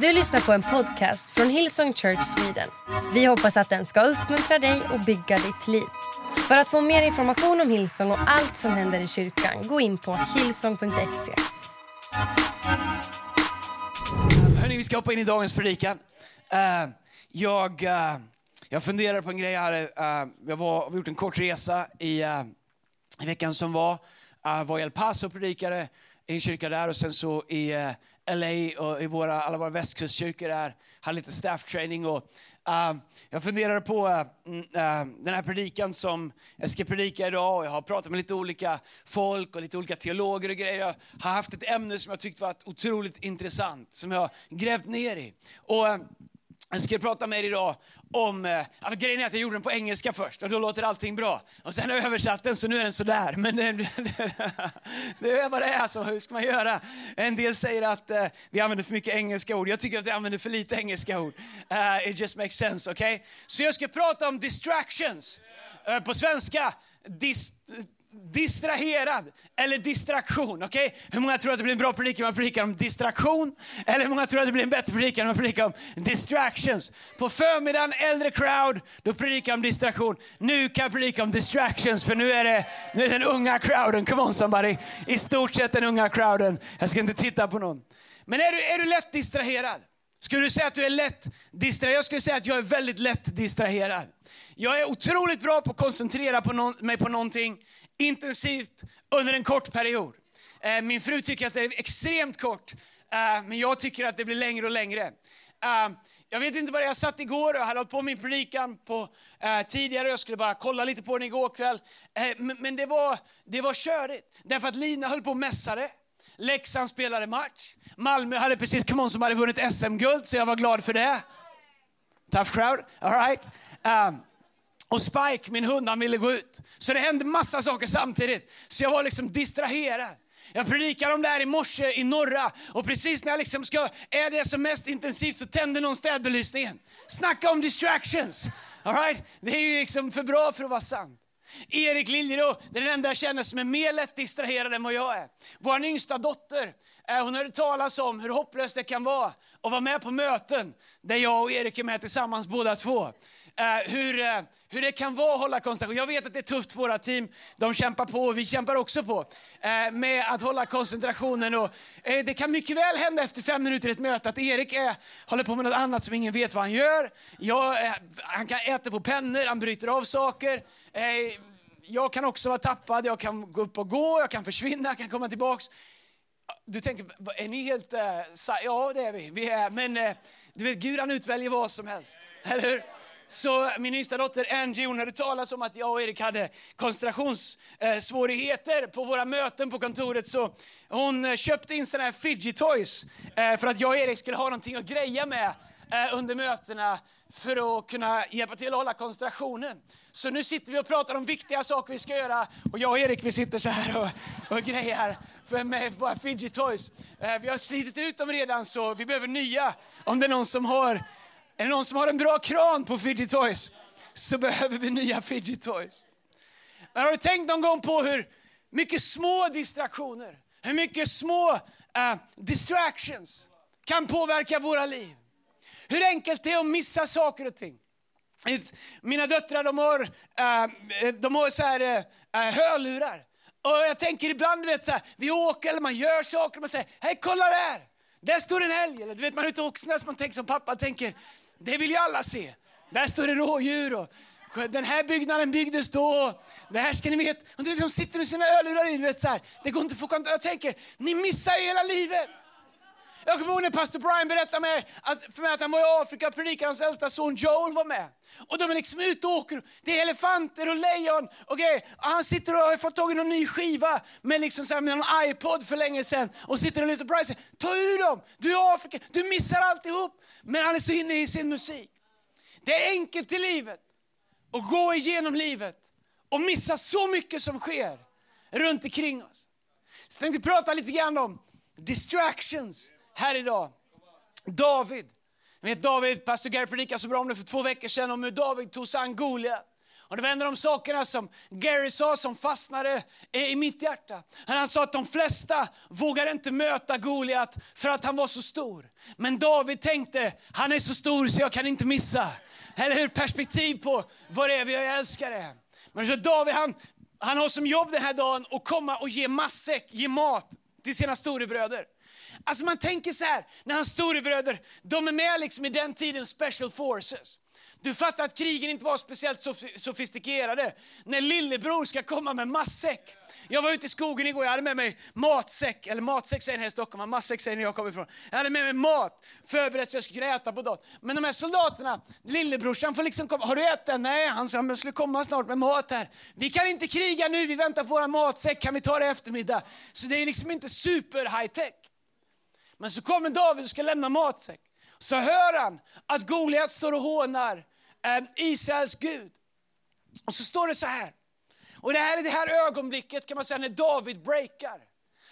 Du lyssnar på en podcast från Hillsong Church Sweden. Vi hoppas att den ska uppmuntra dig och bygga ditt liv. För att få mer information om Hillsong och allt som händer i kyrkan, gå in på hillsong.se. Hörni, vi ska hoppa in i dagens predikan. Uh, jag, uh, jag funderar på en grej här. Uh, jag har gjort en kort resa i, i veckan som var. Uh, var i El Paso och predikade i en kyrka där och sen så i LA och i våra, alla våra västkustkyrkor där. Hade lite staff training och Uh, jag funderar på uh, den här predikan som jag ska predika idag. Och jag har pratat med lite olika folk och lite olika teologer och grejer. Jag har haft ett ämne som jag tyckt varit otroligt intressant, som jag grävt ner i. Och, uh, jag ska prata med er idag om, eh, ja, grejen är att jag gjorde den på engelska först och då låter allting bra. Och sen har jag översatt den så nu är den sådär. Men det, det det är vad det är, så hur ska man göra? En del säger att uh, vi använder för mycket engelska ord. Jag tycker att vi använder för lite engelska ord. Uh, it just makes sense, okej? okay? Så jag ska prata om distractions. Uh, på svenska, dis, distraherad eller distraktion. Okay? Hur många tror att det blir en bra predikan om man predikar om distraktion? Eller hur många tror att det blir en bättre predikan om man predikar om distractions? På förmiddagen, äldre crowd, då predikar om distraktion. Nu kan jag predika om distractions för nu är det, nu är det den unga crowden. Come on somebody. I stort sett den unga crowden. Jag ska inte titta på någon. Men är du, är du lätt distraherad? Skulle du säga att du är lätt distraherad? Jag skulle säga att jag är väldigt lätt distraherad. Jag är otroligt bra på att koncentrera på no mig på någonting intensivt under en kort period. Eh, min fru tycker att det är extremt kort, eh, men jag tycker att det blir längre och längre. Eh, jag vet inte vad jag satt igår och hade hållit på min predikan på, tidigare. Jag skulle bara kolla lite på den igår kväll. men det var, det var körigt, därför att Lina höll på och mässade. Leksand spelade match. Malmö hade precis, come on, som hade vunnit SM-guld, så jag var glad för det. Tough crowd, all right. Um, och Spike, min hund, han ville gå ut. Så det hände massa saker samtidigt. Så jag var liksom distraherad. Jag predikade om det här i morse i norra och precis när jag liksom ska, är det som mest intensivt så tänder någon städbelysningen. Snacka om distractions! All right? Det är ju liksom för bra för att vara sant. Erik Liljeroth, det är den enda jag känner som är mer lätt distraherad än vad jag är. Vår yngsta dotter, eh, hon hörde talas om hur hopplöst det kan vara och vara med på möten där jag och Erik är med tillsammans båda två. Uh, hur, uh, hur det kan vara att hålla koncentration. Jag vet att det är tufft för våra team. De kämpar på och vi kämpar också på uh, med att hålla koncentrationen. Och, det kan mycket väl hända efter fem minuter i ett möte att Erik är, håller på med något annat som ingen vet vad han gör. Jag, han kan äta på pennor, han bryter av saker. jag kan också vara tappad, jag kan gå upp och gå, jag kan försvinna, jag kan komma tillbaks. Du tänker, är ni helt... Eh, ja, det är vi. vi är, men eh, du vet, Gud han utväljer vad som helst. Eller hur? Så min yngsta dotter Angie hon hade talat om att jag och Erik hade koncentrationssvårigheter på våra möten på kontoret. Så hon eh, köpte in sådana här fidget toys för att jag och Erik skulle ha någonting att greja med Eh, under mötena för att kunna hjälpa till att hålla koncentrationen. Så nu sitter vi och pratar om viktiga saker vi ska göra och jag och Erik vi sitter så här och, och grejar för med våra fidget toys. Eh, vi har slitit ut dem redan så vi behöver nya om det är någon som har är det någon som har en bra kran på fidget toys så behöver vi nya fidget toys. Men har du tänkt någon gång på hur mycket små distraktioner, hur mycket små uh, distractions kan påverka våra liv? Hur enkelt det är att missa saker och ting. Mina döttrar de har, eh, de har så här, eh, eh, hörlurar. Och jag tänker ibland, vet, så här, vi åker eller man gör saker och man säger, hej kolla där! Där står en älg. Eller du vet man är ute och åker man tänker som pappa tänker, det vill ju alla se. Där står det rådjur och den här byggnaden byggdes då. Det här ska ni veta. Och du vet, de sitter med sina öllurar i. Du vet, så här. Det går inte att få kontakt. Jag tänker, ni missar ju hela livet. Jag kommer ihåg när pastor Brian berättade mig att, för mig att han var i Afrika och predikade, hans äldsta son Joel var med. Och de är liksom ute och åker, det är elefanter och lejon och grejer. Och han sitter och har fått tag i någon ny skiva med, liksom så här, med någon iPod för länge sedan och sitter och lyssnar på Brian säger, ta ur dem, du är i Afrika, du missar alltihop. Men han är så inne i sin musik. Det är enkelt i livet att gå igenom livet och missa så mycket som sker runt omkring oss. Så jag tänkte prata lite grann om distractions här idag. David. vet David, pastor Gary predikade så bra om det för två veckor sedan, om hur David tog sig an Goliat. Och det var en av de sakerna som Gary sa som fastnade i mitt hjärta. Han sa att de flesta vågar inte möta Goliat för att han var så stor. Men David tänkte, han är så stor så jag kan inte missa. Eller hur? Perspektiv på vad det är vi jag älskar det. Men så David han, han har som jobb den här dagen att komma och ge matsäck, ge mat till sina storebröder. Alltså man tänker så här, när hans storebröder, de är med liksom i den tiden special forces. Du fattar att krigen inte var speciellt sof sofistikerade. När lillebror ska komma med matsäck. Jag var ute i skogen igår, jag hade med mig matsäck, eller matsäck säger ni här i Stockholm, matsäck säger ni jag kommer ifrån. Jag hade med mig mat, förberett så jag skulle kunna äta på dagen. Men de här soldaterna, lillebrorsan får liksom komma, har du ätit? Nej, han sa, han skulle komma snart med mat här. Vi kan inte kriga nu, vi väntar på våra matsäck, kan vi ta det i eftermiddag? Så det är liksom inte super high tech. Men så kommer David och ska lämna matsäck. Så hör han att Goliat står och hånar eh, Israels Gud. Och så står det så här. Och det här är det här ögonblicket kan man säga när David breakar.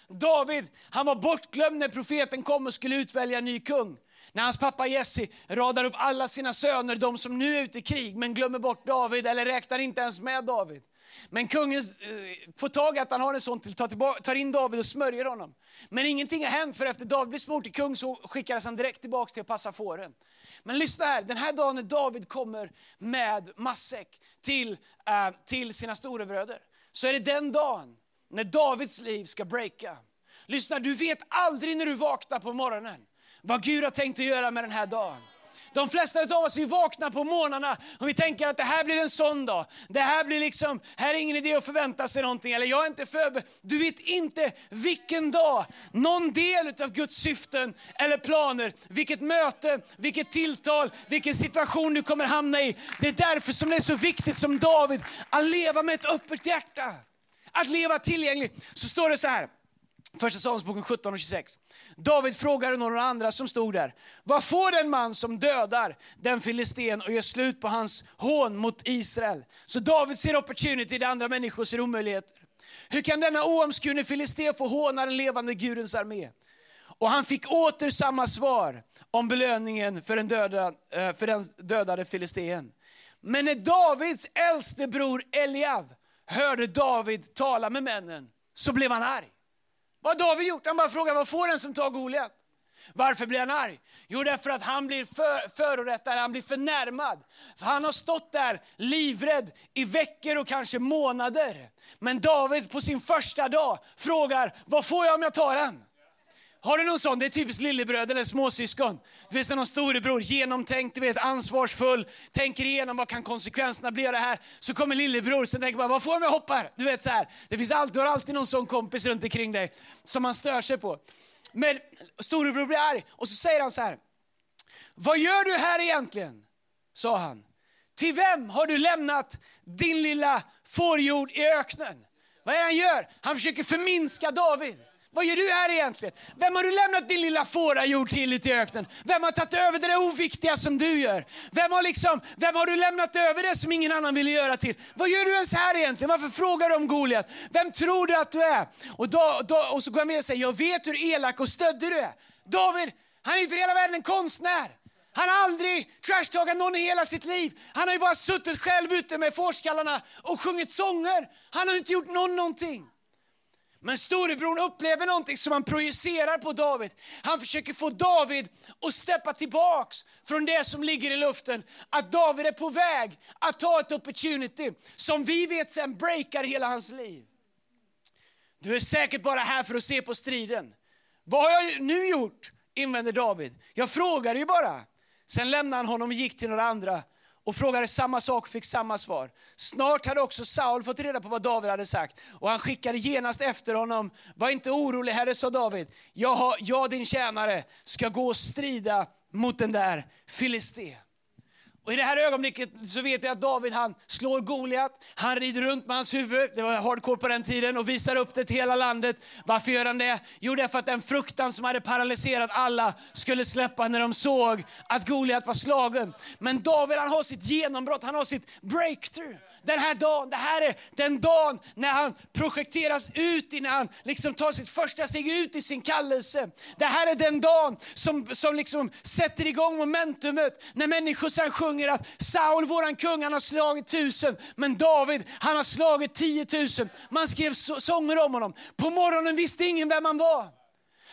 David, han var bortglömd när profeten kom och skulle utvälja en ny kung. När hans pappa Jesse radar upp alla sina söner, de som nu är ute i krig, men glömmer bort David eller räknar inte ens med David. Men kungen eh, får tag i att han har en son till, tar, in David och smörjer honom. Men ingenting har hänt för efter David blir smort till kung så skickades han direkt tillbaka till att passa fåren. Men lyssna här, den här dagen när David kommer med matsäck till, eh, till sina storebröder, så är det den dagen när Davids liv ska breaka. Lyssna, du vet aldrig när du vaknar på morgonen vad Gud har tänkt att göra med den här dagen. De flesta av oss vi vaknar på morgnarna och vi tänker att det här blir en sån dag. Det här blir liksom, här är ingen idé att förvänta sig någonting. Eller jag är inte förberedd. Du vet inte vilken dag, någon del av Guds syften eller planer, vilket möte, vilket tilltal, vilken situation du kommer hamna i. Det är därför som det är så viktigt som David att leva med ett öppet hjärta. Att leva tillgängligt. Så står det så här, Första Samuelsboken 17 och 26. David frågade några andra som stod där. Vad får den man som dödar den filisten och gör slut på hans hån mot Israel? Så David ser opportunity där andra människor ser omöjligheter. Hur kan denna oomskurne filiste få håna den levande Gudens armé? Och han fick åter samma svar om belöningen för den, döda, eh, för den dödade filisteen. Men när Davids äldste bror Eliav hörde David tala med männen så blev han arg. Vad har David gjort? Han bara frågar, vad får den som tar Goliat? Varför blir han arg? Jo, därför att han blir för, förorättad, han blir förnärmad. För han har stått där livrädd i veckor och kanske månader. Men David på sin första dag frågar, vad får jag om jag tar den? Har du någon sån? Det är typiskt lillebröder eller småsyskon. Du vet någon storebror, genomtänkt, du vet, ansvarsfull, tänker igenom vad kan konsekvenserna bli av det här. Så kommer lillebror som tänker bara, vad får jag om jag hoppar? Du vet så här. Det finns alltid, du har alltid någon sån kompis runt omkring dig som man stör sig på. Men storebror blir arg och så säger han så här. Vad gör du här egentligen? Sa han. Till vem har du lämnat din lilla fårjord i öknen? Vad är det han gör? Han försöker förminska David. Vad gör du här egentligen? Vem har du lämnat din lilla fårajord till ute i öknen? Vem har tagit över det där oviktiga som du gör? Vem har, liksom, vem har du lämnat över det som ingen annan ville göra till? Vad gör du ens här egentligen? Varför frågar du om Goliat? Vem tror du att du är? Och, då, då, och så går jag med och säger, jag vet hur elak och stöddig du är. David, han är för hela världen en konstnär. Han har aldrig trashtagat någon i hela sitt liv. Han har ju bara suttit själv ute med forskallarna och sjungit sånger. Han har inte gjort någon någonting. Men storebror upplever någonting som han projicerar på David. Han försöker få David att steppa tillbaks från det som ligger i luften. Att David är på väg att ta ett opportunity som vi vet sen breakar hela hans liv. Du är säkert bara här för att se på striden. Vad har jag nu gjort? invänder David. Jag frågade ju bara. Sen lämnade han honom och gick till några andra och frågade samma sak och fick samma svar. Snart hade också Saul fått reda på vad David hade sagt och han skickade genast efter honom. Var inte orolig herre, sa David. Jag, har, jag din tjänare ska gå och strida mot den där filisten. Och I det här ögonblicket så vet jag att David han slår Goliat, han rider runt med hans huvud, det var hardcore på den tiden, och visar upp det till hela landet. Varför gör han det? Jo, därför att den fruktan som hade paralyserat alla skulle släppa när de såg att Goliat var slagen. Men David han har sitt genombrott, han har sitt breakthrough. Den här dagen, det här är den dagen när han projekteras ut, innan han liksom tar sitt första steg ut i sin kallelse. Det här är den dagen som, som liksom sätter igång momentumet, när människor sen sjunger sjunger att Saul, våran kung, han har slagit tusen, men David, han har slagit tiotusen. Man skrev så sånger om honom. På morgonen visste ingen vem han var.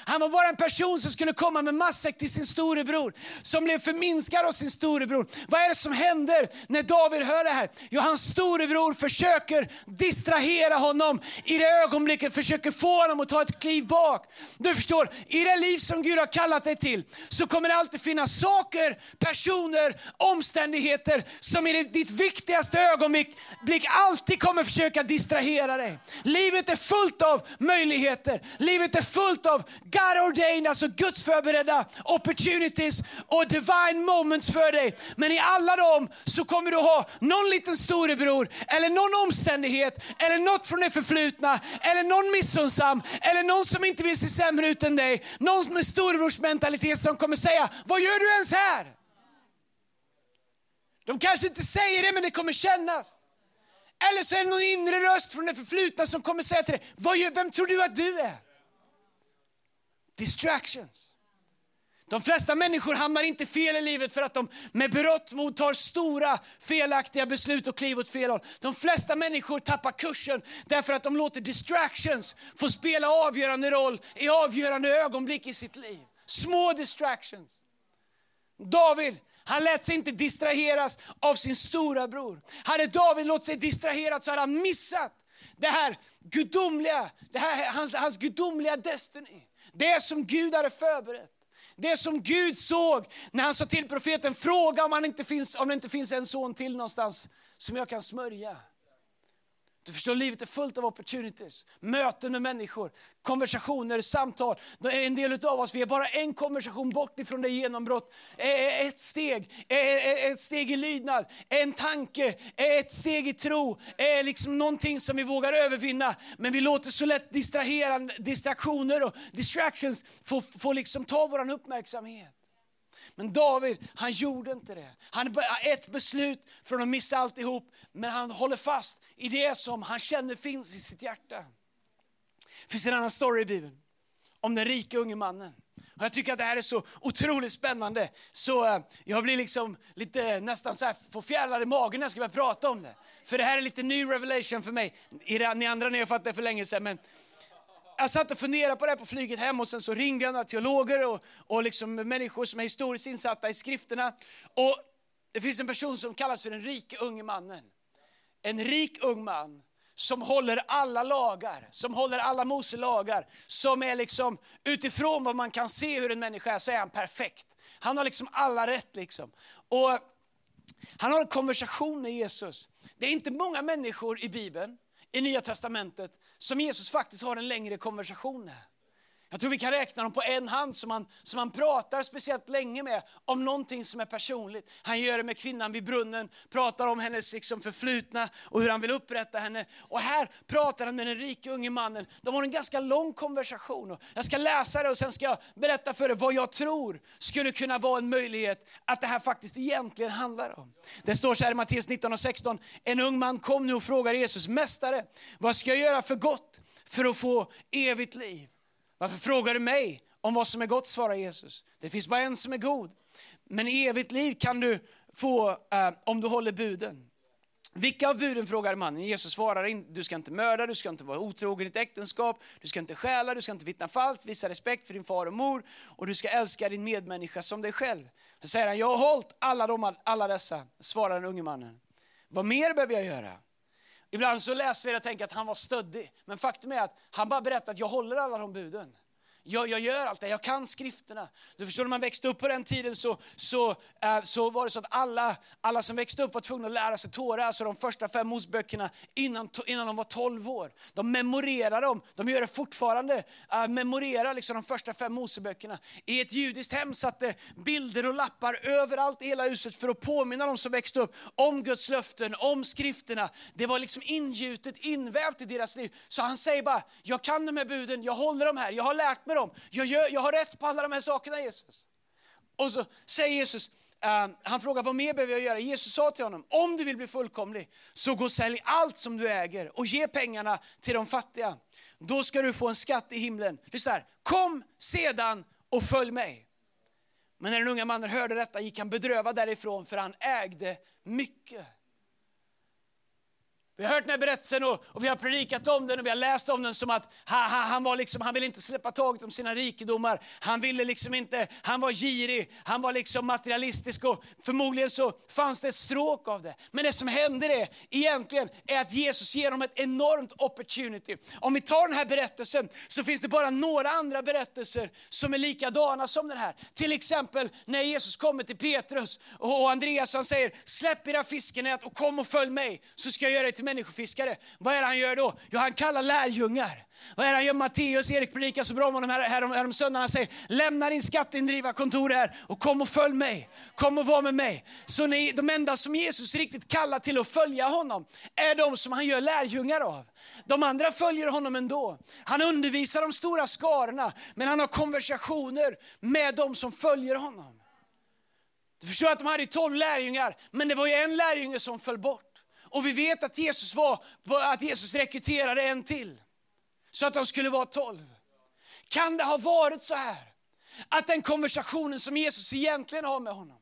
Han var bara en person som skulle komma med matsäck till sin storebror, som blev förminskad av sin storebror. Vad är det som händer när David hör det här? Jo, hans storebror försöker distrahera honom i det ögonblicket, försöker få honom att ta ett kliv bak. Du förstår, i det liv som Gud har kallat dig till så kommer det alltid finnas saker, personer, omständigheter som i ditt viktigaste ögonblick alltid kommer försöka distrahera dig. Livet är fullt av möjligheter, livet är fullt av God ordained, alltså Guds förberedda opportunities och divine moments för dig. Men i alla dem så kommer du ha någon liten storebror, eller någon omständighet, eller något från det förflutna, eller någon missunnsam, eller någon som inte vill se sämre ut än dig. Någon med storebrorsmentalitet som kommer säga, vad gör du ens här? De kanske inte säger det, men det kommer kännas. Eller så är det någon inre röst från det förflutna som kommer säga till dig, vad gör, vem tror du att du är? Distractions. De flesta människor hamnar inte fel i livet för att de med berått mod tar stora felaktiga beslut och kliv åt fel håll. De flesta människor tappar kursen därför att de låter distractions få spela avgörande roll i avgörande ögonblick i sitt liv. Små distractions. David, han lät sig inte distraheras av sin stora bror. Hade David låtit sig distraheras så hade han missat det här gudomliga, det här, hans, hans gudomliga destiny. Det som Gud hade förberett. Det som Gud såg när han sa till profeten, fråga om, han inte finns, om det inte finns en son till någonstans som jag kan smörja. Du förstår, livet är fullt av opportunities. Möten med människor, konversationer, samtal. En del av oss vi är bara en konversation bort ifrån det genombrott. Ett steg, ett steg i lydnad, en tanke, ett steg i tro. Liksom någonting som vi vågar övervinna. Men vi låter så lätt distraktioner och distractions få, få liksom ta vår uppmärksamhet. Men David, han gjorde inte det. Han är ett beslut från att missa alltihop, men han håller fast i det som han känner finns i sitt hjärta. Det finns en annan story i Bibeln om den rike unge mannen. Och jag tycker att det här är så otroligt spännande, så eh, jag blir liksom lite nästan så här, får fjärilar i magen när jag ska börja prata om det. För det här är lite ny revelation för mig. Ni andra ni har fattat det för länge sedan, men jag satt och funderade på det på flyget hem och sen så ringde jag några teologer och, och liksom människor som är historiskt insatta i skrifterna. Och det finns en person som kallas för den rike unge mannen. En rik ung man som håller alla lagar, som håller alla Mose lagar, som är liksom utifrån vad man kan se hur en människa är, så är han perfekt. Han har liksom alla rätt. Liksom. Och han har en konversation med Jesus. Det är inte många människor i Bibeln i Nya Testamentet som Jesus faktiskt har en längre konversation med. Jag tror vi kan räkna dem på en hand som han, som han pratar speciellt länge med om någonting som är personligt. Han gör det med kvinnan vid brunnen, pratar om hennes liksom förflutna och hur han vill upprätta henne. Och här pratar han med den rike unge mannen. De har en ganska lång konversation. Jag ska läsa det och sen ska jag berätta för er vad jag tror skulle kunna vara en möjlighet att det här faktiskt egentligen handlar om. Det står så här i Matteus 19 och 16. En ung man kom nu och frågade Jesus, Mästare, vad ska jag göra för gott för att få evigt liv? Varför frågar du mig om vad som är gott, svarar Jesus. Det finns bara en som är god. Men evigt liv kan du få eh, om du håller buden. Vilka av buden frågar mannen? Jesus svarar in, du ska inte mörda, du ska inte vara otrogen i ett äktenskap, du ska inte stjäla, du ska inte vittna falskt, visa respekt för din far och mor och du ska älska din medmänniska som dig själv. Då säger han, jag har hållit alla, de, alla dessa, svarar den unge mannen. Vad mer behöver jag göra? Ibland så läser jag och tänker att han var stöddig. Men faktum är att han bara berättar att jag håller alla de buden. Jag, jag, gör allt det, jag kan skrifterna. Du förstår när man växte upp på den tiden så, så, äh, så var det så att alla, alla som växte upp var tvungna att lära sig Tora, alltså de första fem Moseböckerna innan, innan de var 12 år. De memorerade dem, de gör det fortfarande, äh, memorerar liksom de första fem Moseböckerna. I ett judiskt hem satt det bilder och lappar överallt i hela huset för att påminna de som växte upp om Guds löften, om skrifterna. Det var liksom ingjutet, invävt i deras liv. Så han säger bara, jag kan de här buden, jag håller dem här, jag har lärt mig med dem. Jag, gör, jag har rätt på alla de här sakerna Jesus. Och så säger Jesus, uh, han frågar vad mer behöver jag göra? Jesus sa till honom, om du vill bli fullkomlig så gå och sälj allt som du äger och ge pengarna till de fattiga. Då ska du få en skatt i himlen. Lyssna här, kom sedan och följ mig. Men när den unga mannen hörde detta gick han bedrövad därifrån för han ägde mycket. Vi har hört den här berättelsen och, och, vi har predikat om den och vi har läst om den som att ha, ha, han, var liksom, han ville inte släppa taget om sina rikedomar. Han ville liksom inte, han var girig, han var liksom materialistisk och förmodligen så fanns det ett stråk av det. Men det som händer är egentligen är att Jesus ger dem ett enormt opportunity. Om vi tar den här berättelsen så finns det bara några andra berättelser som är likadana som den här. Till exempel när Jesus kommer till Petrus och Andreas han säger släpp era fiskenät och kom och följ mig så ska jag göra det till människofiskare. Vad är det han gör då? Jo, han kallar lärjungar. Vad är det han gör? Matteus, Erik predikar så bra om honom här, här, här om söndagen. Han säger, lämna din skatteindrivarkontor här och kom och följ mig. Kom och var med mig. Så ni, de enda som Jesus riktigt kallar till att följa honom är de som han gör lärjungar av. De andra följer honom ändå. Han undervisar de stora skarorna, men han har konversationer med de som följer honom. Du förstår att de hade tolv lärjungar, men det var ju en lärjunge som föll bort. Och vi vet att Jesus, var, att Jesus rekryterade en till. Så att de skulle vara tolv. Kan det ha varit så här att den konversationen som Jesus egentligen har med honom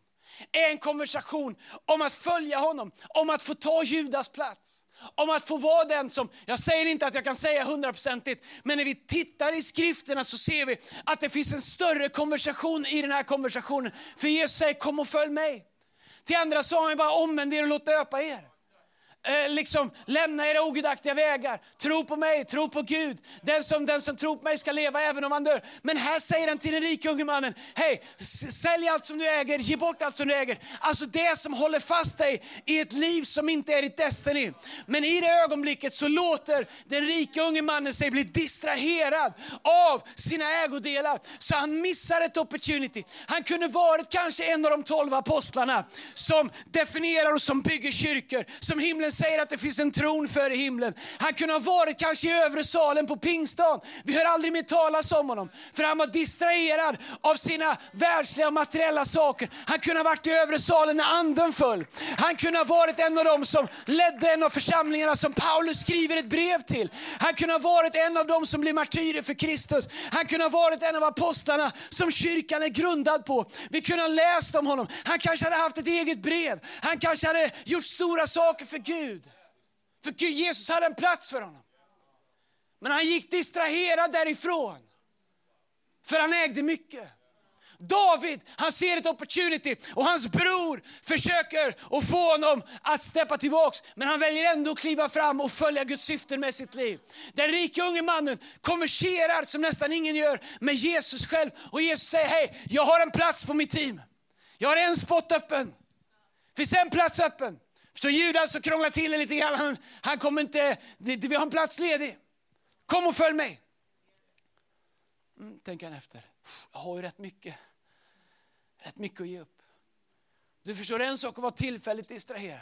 är en konversation om att följa honom, om att få ta Judas plats. Om att få vara den som, jag säger inte att jag kan säga hundraprocentigt, men när vi tittar i skrifterna så ser vi att det finns en större konversation i den här konversationen. För Jesus säger kom och följ mig. Till andra sa han bara omvänd er och låt döpa er eh, liksom, lämna era ogudaktiga vägar. Tro på mig, tro på Gud. Den som, den som tror på mig ska leva även om han dör. Men här säger han till den rike unge mannen, hej, sälj allt som du äger, ge bort allt som du äger. Alltså det som håller fast dig i ett liv som inte är ditt destiny. Men i det ögonblicket så låter den rike unge mannen sig bli distraherad av sina ägodelar. Så han missar ett opportunity. Han kunde varit kanske en av de tolv apostlarna som definierar och som bygger kyrkor, som himlen säger att det finns en tron för i himlen. Han kunde ha varit kanske i övre salen på pingstdagen. Vi hör aldrig mer talas om honom. För han var distraherad av sina världsliga och materiella saker. Han kunde ha varit i övre salen när anden föll. Han kunde ha varit en av dem som ledde en av församlingarna som Paulus skriver ett brev till. Han kunde ha varit en av dem som blev martyrer för Kristus. Han kunde ha varit en av apostlarna som kyrkan är grundad på. Vi kunde ha läst om honom. Han kanske hade haft ett eget brev. Han kanske hade gjort stora saker för Gud. Gud. För Gud, Jesus hade en plats för honom. Men han gick distraherad därifrån. För han ägde mycket. David, han ser ett opportunity och hans bror försöker att få honom att steppa tillbaks. Men han väljer ändå att kliva fram och följa Guds syften med sitt liv. Den rike unge mannen konverserar som nästan ingen gör med Jesus själv. Och Jesus säger, hej, jag har en plats på mitt team. Jag har en spot öppen. Finns en plats öppen. Förstår Judas så krånglar till det lite grann. Han, han kommer inte, vi har en plats ledig. Kom och följ mig. Mm, tänker han efter. Jag har ju rätt mycket. Rätt mycket att ge upp. Du förstår en sak att vara tillfälligt distraherad.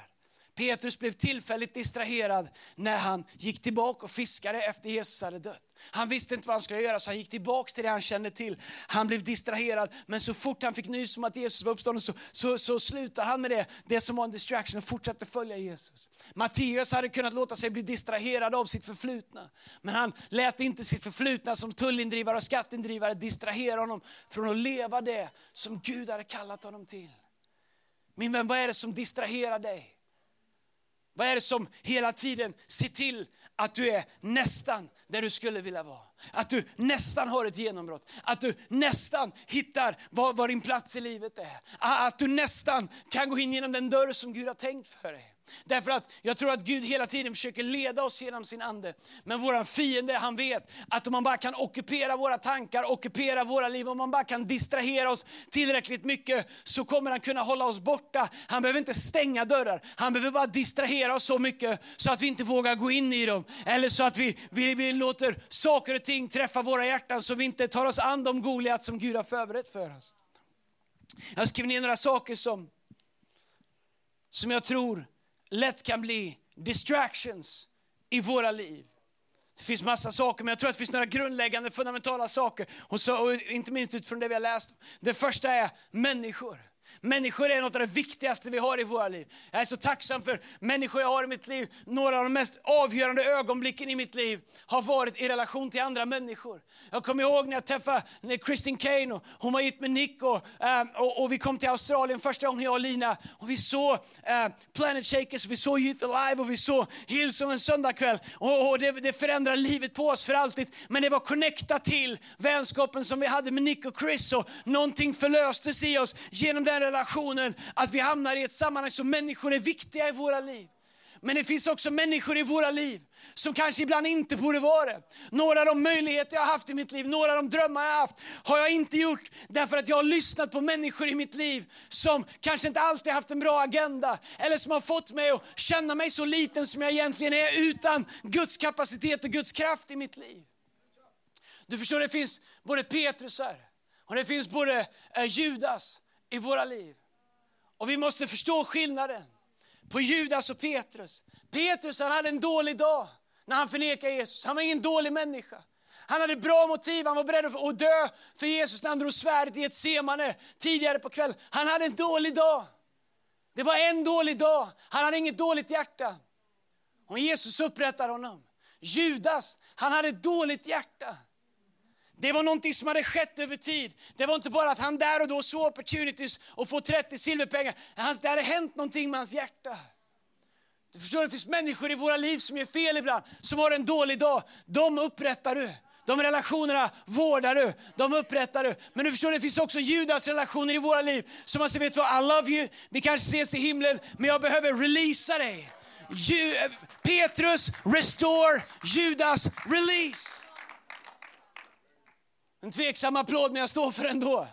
Petrus blev tillfälligt distraherad när han gick tillbaka och fiskade efter Jesus hade dött. Han visste inte vad han skulle göra så han gick tillbaka till det han kände till. Han blev distraherad men så fort han fick nys om att Jesus var uppstånden så, så, så slutade han med det, det som var en distraction och fortsatte följa Jesus. Matteus hade kunnat låta sig bli distraherad av sitt förflutna. Men han lät inte sitt förflutna som tullindrivare och skatteindrivare distrahera honom från att leva det som Gud hade kallat honom till. Min vän, vad är det som distraherar dig? Vad är det som hela tiden ser till att du är nästan där du skulle vilja vara? Att du nästan har ett genombrott, att du nästan hittar var, var din plats i livet är. Att du nästan kan gå in genom den dörr som Gud har tänkt för dig. Därför att jag tror att Gud hela tiden försöker leda oss genom sin ande. Men vår fiende han vet att om man bara kan ockupera våra tankar, ockupera våra liv, om man bara kan distrahera oss tillräckligt mycket så kommer han kunna hålla oss borta. Han behöver inte stänga dörrar, han behöver bara distrahera oss så mycket så att vi inte vågar gå in i dem. Eller så att vi, vi, vi låter saker och ting träffa våra hjärtan så vi inte tar oss an de Goliat som Gud har förberett för oss. Jag har skrivit ner några saker som, som jag tror lätt kan bli distractions i våra liv. Det finns massa saker, men jag tror att det finns några grundläggande fundamentala saker. Och, så, och inte minst utifrån det vi har läst. Det första är människor. Människor är något av det viktigaste vi har i våra liv. Jag är så tacksam för människor jag har i mitt liv. Några av de mest avgörande ögonblicken i mitt liv har varit i relation till andra människor. Jag kommer ihåg när jag träffade Kristin Kane, och hon var gift med Nick och, eh, och, och, vi kom till Australien första gången jag och Lina. Och vi såg eh, Planet Shakers, vi såg Youth Alive och vi såg Hillsong en söndagkväll. Och, och det, det förändrade livet på oss för alltid. Men det var connectat till vänskapen som vi hade med Nick och Chris och någonting förlöstes i oss genom den relationen att vi hamnar i ett sammanhang som människor är viktiga i våra liv. Men det finns också människor i våra liv som kanske ibland inte borde vara det. Några av de möjligheter jag har haft i mitt liv, några av de drömmar jag har haft, har jag inte gjort därför att jag har lyssnat på människor i mitt liv som kanske inte alltid haft en bra agenda, eller som har fått mig att känna mig så liten som jag egentligen är utan Guds kapacitet och Guds kraft i mitt liv. Du förstår, det finns både Petrusar och det finns både eh, Judas i våra liv. Och vi måste förstå skillnaden på Judas och Petrus. Petrus han hade en dålig dag när han förnekade Jesus. Han var ingen dålig människa. Han hade bra motiv, han var beredd att dö för Jesus när han drog svärdet i ett semane tidigare på kvällen. Han hade en dålig dag. Det var en dålig dag. Han hade inget dåligt hjärta. Och Jesus upprättar honom. Judas, han hade ett dåligt hjärta. Det var någonting som hade skett över tid. Det var inte bara att han där och då såg opportunities och få 30 silverpengar. Det hade hänt någonting med hans hjärta. Du förstår, det finns människor i våra liv som gör fel ibland, som har en dålig dag. De upprättar du. De relationerna vårdar du, de upprättar du. Men du förstår, det finns också Judas relationer i våra liv som man säger, vet du vad, I love you, vi kanske ses i himlen, men jag behöver releasa dig. Ju, Petrus, restore, Judas, release. En tveksam applåd, men jag står för ändå.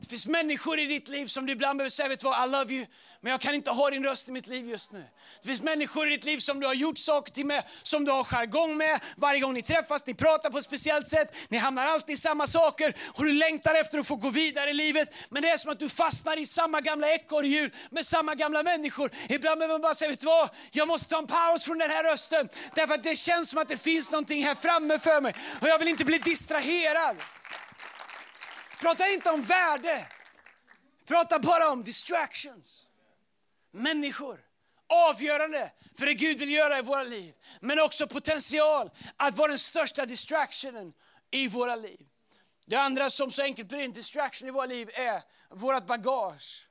Det finns människor i ditt liv som du ibland behöver säga, vet vad, I love you, men jag kan inte ha din röst i mitt liv just nu. Det finns människor i ditt liv som du har gjort saker till med, som du har jargong med. Varje gång ni träffas, ni pratar på ett speciellt sätt, ni hamnar alltid i samma saker och du längtar efter att få gå vidare i livet. Men det är som att du fastnar i samma gamla ekorrhjul med samma gamla människor. Ibland behöver man bara säga, vet du vad, jag måste ta en paus från den här rösten. Därför att det känns som att det finns någonting här framme för mig och jag vill inte bli distraherad. Prata inte om värde, prata bara om distractions. Människor, avgörande för det Gud vill göra i våra liv. Men också potential att vara den största distractionen i våra liv. Det andra som så enkelt blir en distraction i våra liv är vårt bagage.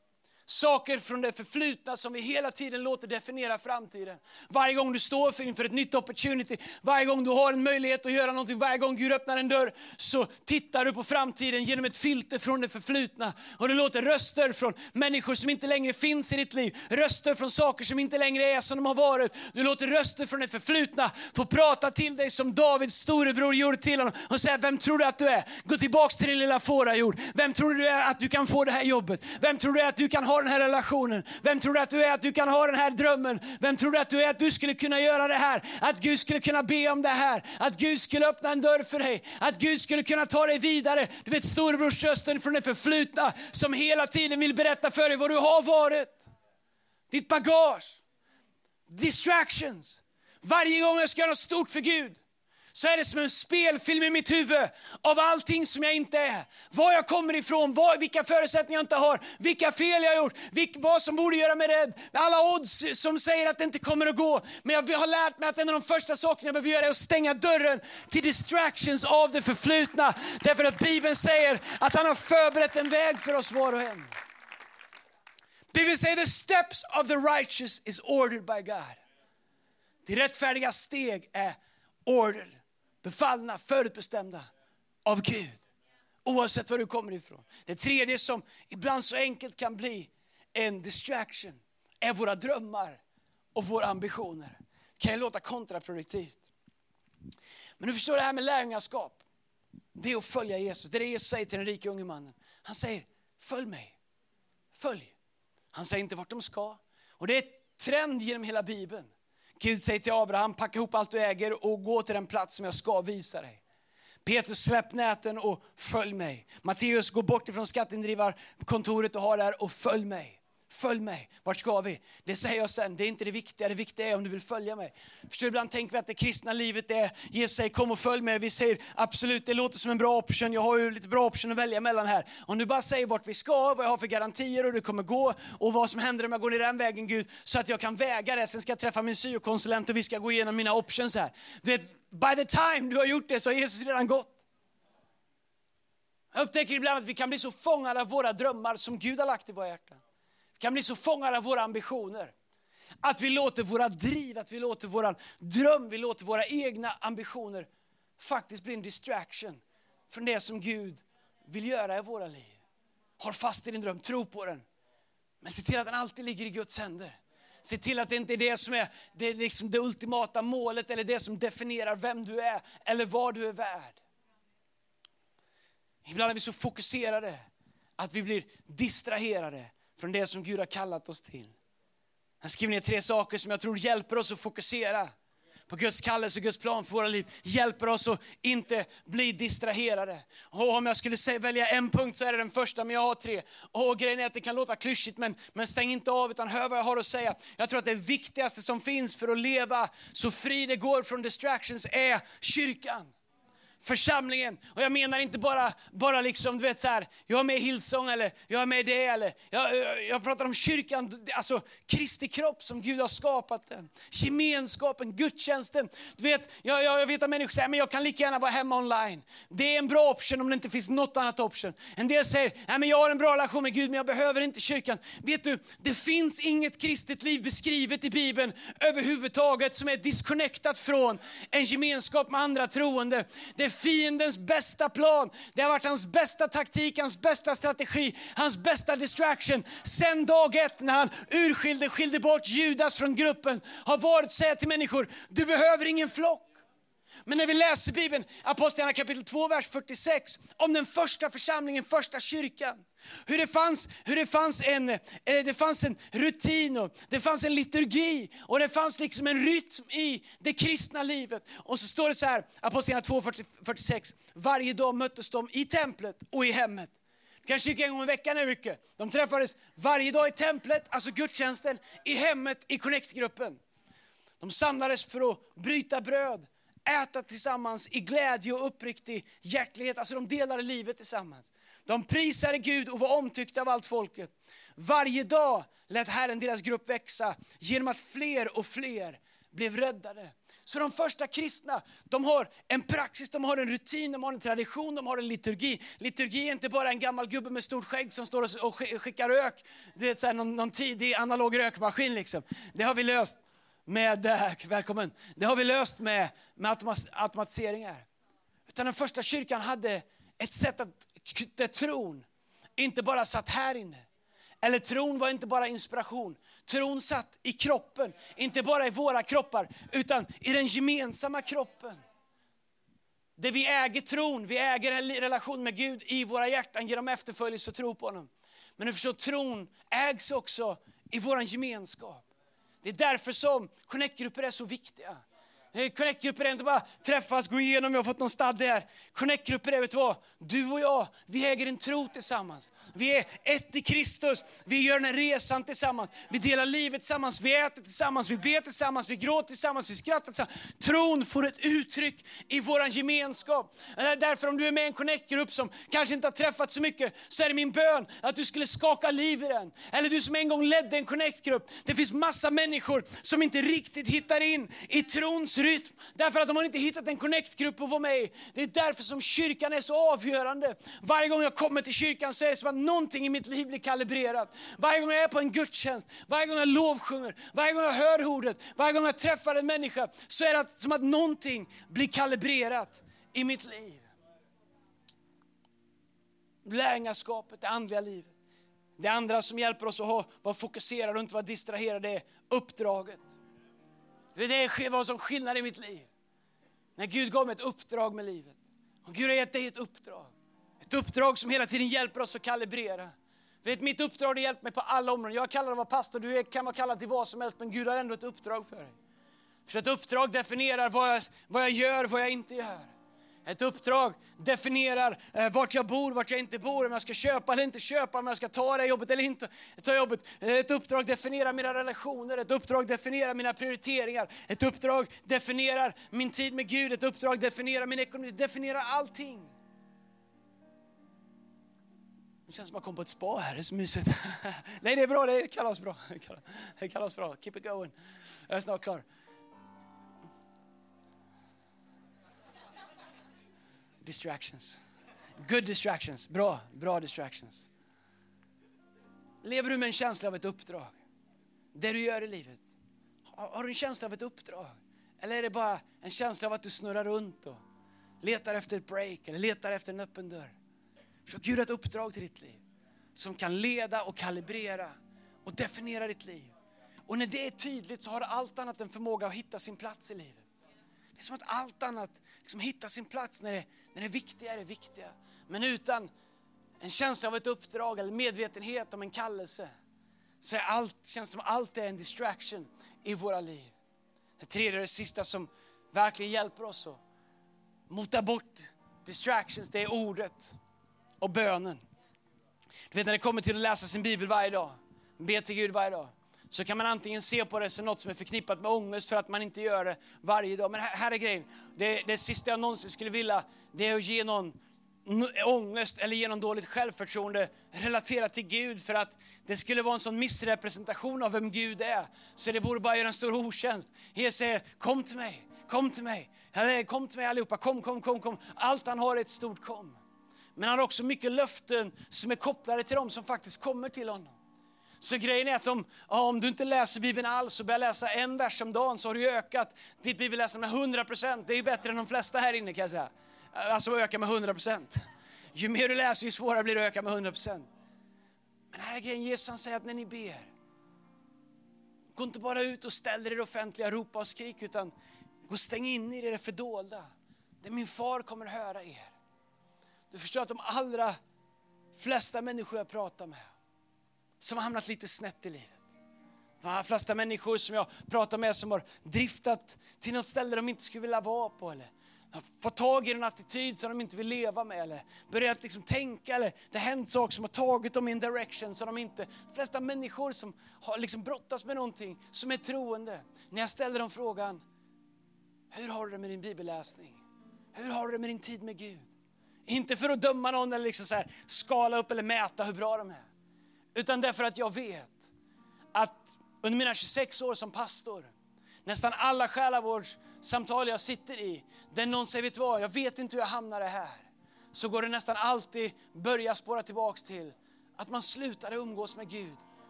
Saker från det förflutna som vi hela tiden låter definiera framtiden. Varje gång du står inför ett nytt opportunity, varje gång du har en möjlighet att göra någonting, varje gång Gud öppnar en dörr så tittar du på framtiden genom ett filter från det förflutna. Och du låter röster från människor som inte längre finns i ditt liv, röster från saker som inte längre är som de har varit. Du låter röster från det förflutna få prata till dig som Davids storebror gjorde till honom och säga, vem tror du att du är? Gå tillbaks till din lilla fårahjord. Vem tror du är att du kan få det här jobbet? Vem tror du är att du kan ha den här relationen? Vem tror du att du är att du kan ha den här drömmen? Vem tror du att du är att du skulle kunna göra det här? Att Gud skulle kunna be om det här? Att Gud skulle öppna en dörr för dig? Att Gud skulle kunna ta dig vidare? Du vet storebrorsrösten från det förflutna som hela tiden vill berätta för dig vad du har varit. Ditt bagage. Distractions. Varje gång jag ska göra något stort för Gud så är det som en spelfilm i mitt huvud av allting som jag inte är. Var jag kommer ifrån, var, vilka förutsättningar jag inte har, vilka fel jag har gjort, vilk, vad som borde göra mig rädd. Alla odds som säger att det inte kommer att gå. Men jag har lärt mig att en av de första sakerna jag behöver göra är att stänga dörren till distractions av det förflutna. Därför att Bibeln säger att han har förberett en väg för oss var och en. Bibeln säger the steps of the righteous is ordered by God. De rättfärdiga steg är ordered befallna, förutbestämda av Gud. Oavsett var du kommer ifrån. Det tredje som ibland så enkelt kan bli en distraction är våra drömmar och våra ambitioner. Det kan ju låta kontraproduktivt. Men du förstår det här med lärjungaskap. Det är att följa Jesus. Det är det Jesus säger till den rike unge mannen. Han säger, följ mig. Följ. Han säger inte vart de ska. Och det är trend genom hela Bibeln. Gud säger till Abraham, packa ihop allt du äger och gå till den plats som jag ska visa dig. Petrus, släpp näten och följ mig. Matteus, gå bort ifrån skatteindrivarkontoret och har där och följ mig. Följ mig. Vart ska vi? Det säger jag sen. Det är inte det viktiga. Det viktiga är om du vill följa mig. Förstår, ibland tänker vi att det kristna livet är, Jesus säger kom och följ mig. Vi säger absolut, det låter som en bra option. Jag har ju lite bra option att välja mellan här. Om du bara säger vart vi ska, vad jag har för garantier och du kommer gå och vad som händer om jag går ner den vägen Gud, så att jag kan väga det. Sen ska jag träffa min syokonsulent och vi ska gå igenom mina options här. Vet, by the time du har gjort det så har Jesus redan gått. Jag upptäcker ibland att vi kan bli så fångade av våra drömmar som Gud har lagt i våra hjärtan. Vi kan bli så fångade av våra ambitioner. Att vi låter våra driv, att vi låter våran dröm, vi låter våra egna ambitioner faktiskt bli en distraction från det som Gud vill göra i våra liv. Håll fast i din dröm, tro på den. Men se till att den alltid ligger i Guds händer. Se till att det inte är det som är det, liksom det ultimata målet eller det som definierar vem du är eller vad du är värd. Ibland är vi så fokuserade att vi blir distraherade från det som Gud har kallat oss till. Han skriver ner tre saker som jag tror hjälper oss att fokusera på Guds kallelse och Guds plan för våra liv. Hjälper oss att inte bli distraherade. Och om jag skulle säga, välja en punkt så är det den första, men jag har tre. Och grejen är att det kan låta klyschigt, men, men stäng inte av utan hör vad jag har att säga. Jag tror att det viktigaste som finns för att leva så fri det går från distractions är kyrkan församlingen. Och jag menar inte bara, bara liksom, du vet så här, jag är med i Hillsong eller jag är med i det eller jag, jag pratar om kyrkan, alltså Kristi kropp som Gud har skapat den. Gemenskapen, gudstjänsten. Du vet, jag, jag, jag vet att människor säger, men jag kan lika gärna vara hemma online. Det är en bra option om det inte finns något annat option. En del säger, nej men jag har en bra relation med Gud men jag behöver inte kyrkan. Vet du, det finns inget kristet liv beskrivet i Bibeln överhuvudtaget som är disconnectat från en gemenskap med andra troende. Det är fiendens bästa plan. Det har varit hans bästa taktik, hans bästa strategi, hans bästa distraction. Sen dag ett när han urskilde, skilde bort Judas från gruppen, har varit att säga till människor, du behöver ingen flock. Men när vi läser Bibeln, Apostlagärningarna kapitel 2, vers 46, om den första församlingen, första kyrkan. Hur det fanns, hur det fanns, en, eh, det fanns en rutin, och det fanns en liturgi och det fanns liksom en rytm i det kristna livet. Och så står det så här, Apostlagärningarna 2, 46, varje dag möttes de i templet och i hemmet. Kanske gick en gång i veckan är mycket. De träffades varje dag i templet, alltså gudstjänsten, i hemmet, i connect-gruppen. De samlades för att bryta bröd, äta tillsammans i glädje och uppriktig hjärtlighet. Alltså de delade livet tillsammans. De prisade Gud och var omtyckta av allt folket. Varje dag lät Herren deras grupp växa genom att fler och fler blev räddade. Så de första kristna, de har en praxis, de har en rutin, de har en tradition, de har en liturgi. Liturgi är inte bara en gammal gubbe med stort skägg som står och skickar rök. Det är så här någon, någon tidig analog rökmaskin. Liksom. Det har vi löst med, välkommen, det har vi löst med, med automatiseringar. Utan den första kyrkan hade ett sätt att, där tron inte bara satt här inne. Eller tron var inte bara inspiration. Tron satt i kroppen, inte bara i våra kroppar, utan i den gemensamma kroppen. Det vi äger tron, vi äger en relation med Gud i våra hjärtan genom efterföljelse och tro på honom. Men du förstår, tron ägs också i vår gemenskap. Det är därför som connect-grupper är så viktiga. Connect-grupper är inte bara träffas, gå igenom, jag har fått någon stadde här. Connect-grupper är, vet du vad? Du och jag, vi äger en tro tillsammans. Vi är ett i Kristus, vi gör den här resan tillsammans. Vi delar livet tillsammans, vi äter tillsammans, vi ber tillsammans, vi gråter tillsammans, vi skrattar tillsammans. Tron får ett uttryck i vår gemenskap. Eh, därför om du är med i en Connect-grupp som kanske inte har träffat så mycket, så är det min bön att du skulle skaka liv i den. Eller du som en gång ledde en Connect-grupp. Det finns massa människor som inte riktigt hittar in i trons rytm. Därför att de har inte hittat en connect-grupp att vara med i. Det är därför som kyrkan är så avgörande. Varje gång jag kommer till kyrkan så är det som att någonting i mitt liv blir kalibrerat. Varje gång jag är på en gudstjänst, varje gång jag lovsjunger, varje gång jag hör ordet, varje gång jag träffar en människa så är det som att någonting blir kalibrerat i mitt liv. Lärjungaskapet, det andliga livet. Det andra som hjälper oss att vara fokuserade och inte vara distraherade är uppdraget. Det är vad som skillnad i mitt liv. När Gud gav mig ett uppdrag med livet. Och Gud har gett dig ett uppdrag. Ett uppdrag som hela tiden hjälper oss att kalibrera. Vet, mitt uppdrag har hjälpt mig på alla områden. Jag kallar kallad att vara pastor, du kan vara kallad till vad som helst, men Gud har ändå ett uppdrag för dig. För ett uppdrag definierar vad jag, vad jag gör, vad jag inte gör. Ett uppdrag definierar eh, vart jag bor, vart jag inte bor, om jag ska köpa eller inte köpa, om jag ska ta det jobbet eller inte ta jobbet. Eh, ett uppdrag definierar mina relationer, ett uppdrag definierar mina prioriteringar, ett uppdrag definierar min tid med Gud, ett uppdrag definierar min ekonomi, det definierar allting. Det känns som att man kom på ett spa här, det är så mysigt. Nej, det är bra, det är kalasbra. Det är kalasbra, keep it going. Jag är snart klar. Distractions. Good distractions, bra, bra distractions. Lever du med en känsla av ett uppdrag? Det du gör i livet. Har du en känsla av ett uppdrag? Eller är det bara en känsla av att du snurrar runt och letar efter ett break eller letar efter en öppen dörr? Försök Gud ett uppdrag till ditt liv som kan leda och kalibrera och definiera ditt liv. Och när det är tydligt så har allt annat en förmåga att hitta sin plats i livet. Det är som att allt annat liksom hittar sin plats när det, men det viktiga är det viktiga. Men utan en känsla av ett uppdrag eller medvetenhet om en kallelse så är allt, känns det som att allt är en distraction i våra liv. Det tredje och det sista som verkligen hjälper oss att mota bort distractions, det är ordet och bönen. Du vet när det kommer till att läsa sin bibel varje dag, be till Gud varje dag, så kan man antingen se på det som något som är förknippat med ångest för att man inte gör det varje dag. Men här, här är grejen, det, det sista jag någonsin skulle vilja, det är att ge någon ångest eller ge någon dåligt självförtroende relaterat till Gud för att det skulle vara en sån missrepresentation av vem Gud är. Så det vore bara att göra en stor otjänst. Jesus säger, kom till mig, kom till mig. Kom till mig allihopa, kom, kom, kom, kom. Allt han har är ett stort kom. Men han har också mycket löften som är kopplade till dem som faktiskt kommer till honom. Så grejen är att om, om du inte läser Bibeln alls och börjar läsa en vers om dagen så har du ökat ditt bibelläsande med 100 %. Det är bättre än de flesta här inne kan jag säga. Äh, alltså öka med 100 procent. Ju mer du läser ju svårare blir det att öka med 100 procent. Men här är grejen, Jesus han säger att när ni ber, gå inte bara ut och ställ er i det offentliga, ropa och skrik utan gå och stäng in er i det fördolda. Där min far kommer höra er. Du förstår att de allra flesta människor jag pratar med som har hamnat lite snett i livet. De flesta människor som jag pratar med som har driftat till något ställe de inte skulle vilja vara på eller har fått tag i en attityd som de inte vill leva med eller börjat liksom tänka eller det har hänt saker som har tagit dem i en direction som de inte... De flesta människor som har liksom brottas med någonting som är troende. När jag ställer dem frågan, hur har du det med din bibelläsning? Hur har du det med din tid med Gud? Inte för att döma någon eller liksom så här, skala upp eller mäta hur bra de är. Utan därför att jag vet att under mina 26 år som pastor, nästan alla själavårds Samtal jag sitter i, där någon säger, vet du vad, jag vet inte hur jag hamnade här. Så går det nästan alltid börja spåra tillbaks till att man slutade umgås med Gud.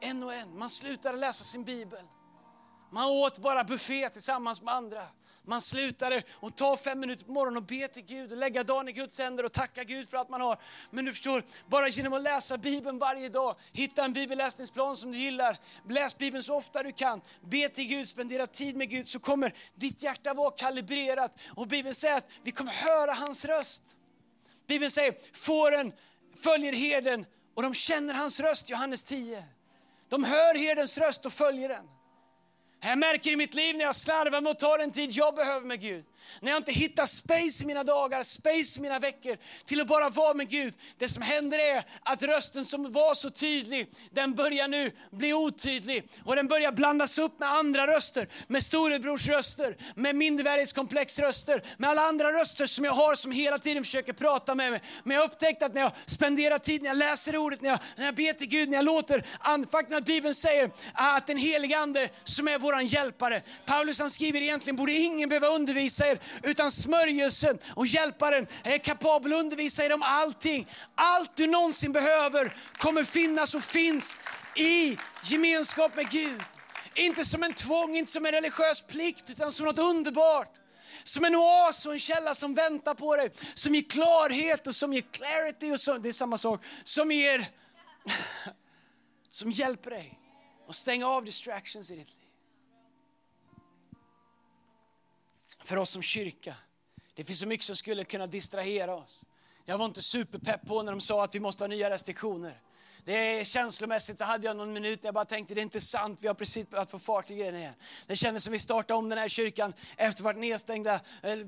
En och en, man slutade läsa sin bibel. Man åt bara buffé tillsammans med andra. Man slutade och ta fem minuter på morgonen och be till Gud och lägga dagen i Guds händer och tacka Gud för allt man har. Men du förstår, bara genom att läsa Bibeln varje dag, hitta en bibelläsningsplan som du gillar, läs Bibeln så ofta du kan, be till Gud, spendera tid med Gud så kommer ditt hjärta vara kalibrerat. Och Bibeln säger att vi kommer höra hans röst. Bibeln säger, fåren följer herden och de känner hans röst, Johannes 10. De hör herdens röst och följer den. Jag märker i mitt liv när jag slarvar med att ta den tid jag behöver med Gud. När jag inte hittar space i mina dagar, space i mina veckor till att bara vara med Gud. Det som händer är att rösten som var så tydlig, den börjar nu bli otydlig. Och den börjar blandas upp med andra röster. Med storebrors röster, med mindervärdighetskomplex-röster, med alla andra röster som jag har som hela tiden försöker prata med mig. Men jag har upptäckt att när jag spenderar tid, när jag läser ordet, när jag, när jag ber till Gud, när jag låter, faktum att Bibeln säger att den helige Ande som är våran hjälpare. Paulus han skriver egentligen borde ingen behöva undervisa er utan smörjelsen och hjälparen är kapabel att undervisa er om allting. Allt du någonsin behöver kommer finnas och finns i gemenskap med Gud. Inte som en tvång, inte som en religiös plikt, utan som något underbart. Som en oas och en källa som väntar på dig, som ger klarhet och som ger clarity, och så, det är samma sak, som ger, som hjälper dig att stänga av distractions i ditt liv. För oss som kyrka. Det finns så mycket som skulle kunna distrahera oss. Jag var inte superpepp på när de sa att vi måste ha nya restriktioner. Det är känslomässigt så hade jag någon minut där jag bara tänkte det är inte sant, vi har precis börjat få fart i grejerna igen. Det kändes som vi startade om den här kyrkan efter att ha varit nedstängda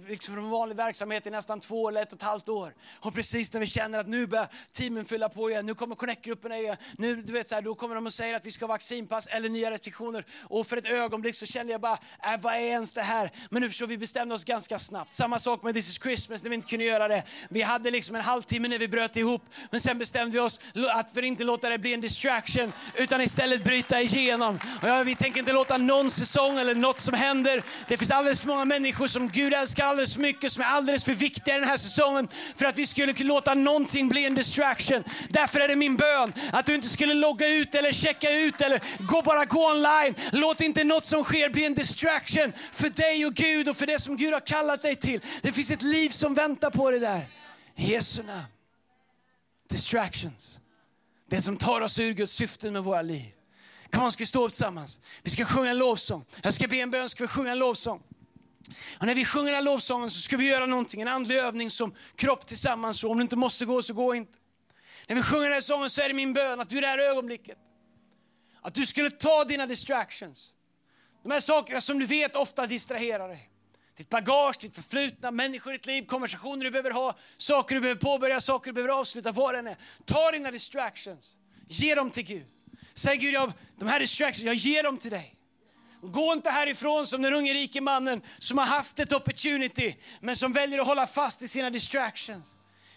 liksom från vanlig verksamhet i nästan två eller ett och ett halvt år. Och precis när vi känner att nu börjar teamen fylla på igen, nu kommer connect-grupperna igen, nu du vet så här, då kommer de och säger att vi ska ha vaccinpass eller nya restriktioner. Och för ett ögonblick så kände jag bara, äh, vad är ens det här? Men nu förstår vi bestämde oss ganska snabbt. Samma sak med This is Christmas när vi inte kunde göra det. Vi hade liksom en halvtimme när vi bröt ihop, men sen bestämde vi oss att för inte inte låta det bli en distraction, utan istället bryta igenom. Och ja, vi tänker inte låta någon säsong eller något som händer. Det finns alldeles för många människor som Gud älskar alldeles för mycket, som är alldeles för viktiga den här säsongen för att vi skulle låta någonting bli en distraction. Därför är det min bön att du inte skulle logga ut eller checka ut eller gå, bara gå online. Låt inte något som sker bli en distraction för dig och Gud och för det som Gud har kallat dig till. Det finns ett liv som väntar på dig där. I Jesu namn. Distractions. Det som tar oss ur Guds syften med våra liv. Kom on, ska vi stå upp tillsammans? Vi ska sjunga en lovsång. Jag ska be en bön, ska vi sjunga en lovsång. Och när vi sjunger den här lovsången så ska vi göra någonting, en andlig övning som kropp tillsammans. Och om du inte måste gå så gå inte. När vi sjunger den här sången så är det min bön att du i det här ögonblicket, att du skulle ta dina distractions. De här sakerna som du vet ofta distraherar dig. Ditt bagage, ditt förflutna, människor i ditt liv, konversationer du behöver ha, saker du behöver påbörja, saker du behöver avsluta, vad det än är. Ta dina distractions, ge dem till Gud. Säg Gud, jag, de här distractions, jag ger dem till dig. Gå inte härifrån som den unge rike mannen som har haft ett opportunity, men som väljer att hålla fast i sina distractions.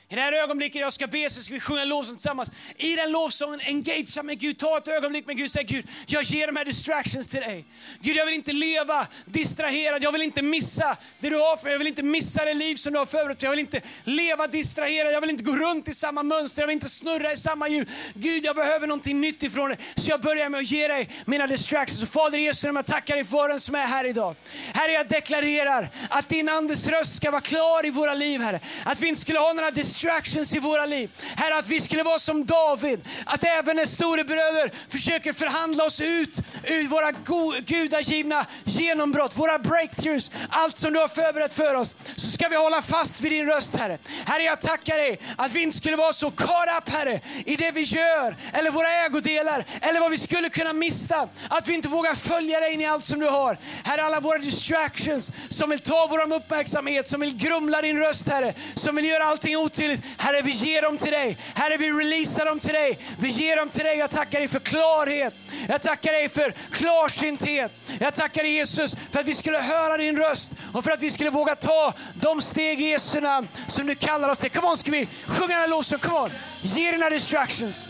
I det här ögonblicket jag ska be så ska vi sjunga lovsång tillsammans. I den lovsången, engagea med Gud. Ta ett ögonblick med Gud. Säg Gud, jag ger de här distractions till dig. Gud, jag vill inte leva distraherad. Jag vill inte missa det du har för mig. Jag vill inte missa det liv som du har förberett. Jag vill inte leva distraherad. Jag vill inte gå runt i samma mönster. Jag vill inte snurra i samma hjul. Gud, jag behöver någonting nytt ifrån dig. Så jag börjar med att ge dig mina distractions. Och Fader Jesus, jag tackar dig för den som är här idag. Herre, jag deklarerar att din Andes röst ska vara klar i våra liv, Herre. Att vi inte skulle ha några distractions distractions i våra liv. Herre, att vi skulle vara som David, att även när storebröder försöker förhandla oss ut ur våra gudagivna genombrott, våra breakthroughs, allt som du har förberett för oss, så ska vi hålla fast vid din röst, Herre. Herre, jag tackar dig att vi inte skulle vara så caught up, Herre, i det vi gör, eller våra ägodelar, eller vad vi skulle kunna mista. Att vi inte vågar följa dig in i allt som du har. Herre, alla våra distractions som vill ta vår uppmärksamhet, som vill grumla din röst, Herre, som vill göra allting otydligt otydligt. Herre, vi ger dem till dig. Herre, vi releasar dem till dig. Vi ger dem till dig. Jag tackar dig för klarhet. Jag tackar dig för klarsynthet. Jag tackar dig Jesus för att vi skulle höra din röst och för att vi skulle våga ta de steg i Jesu namn som du kallar oss till. Come on, ska vi sjunga den här lovsången? Come on, ge dina distractions.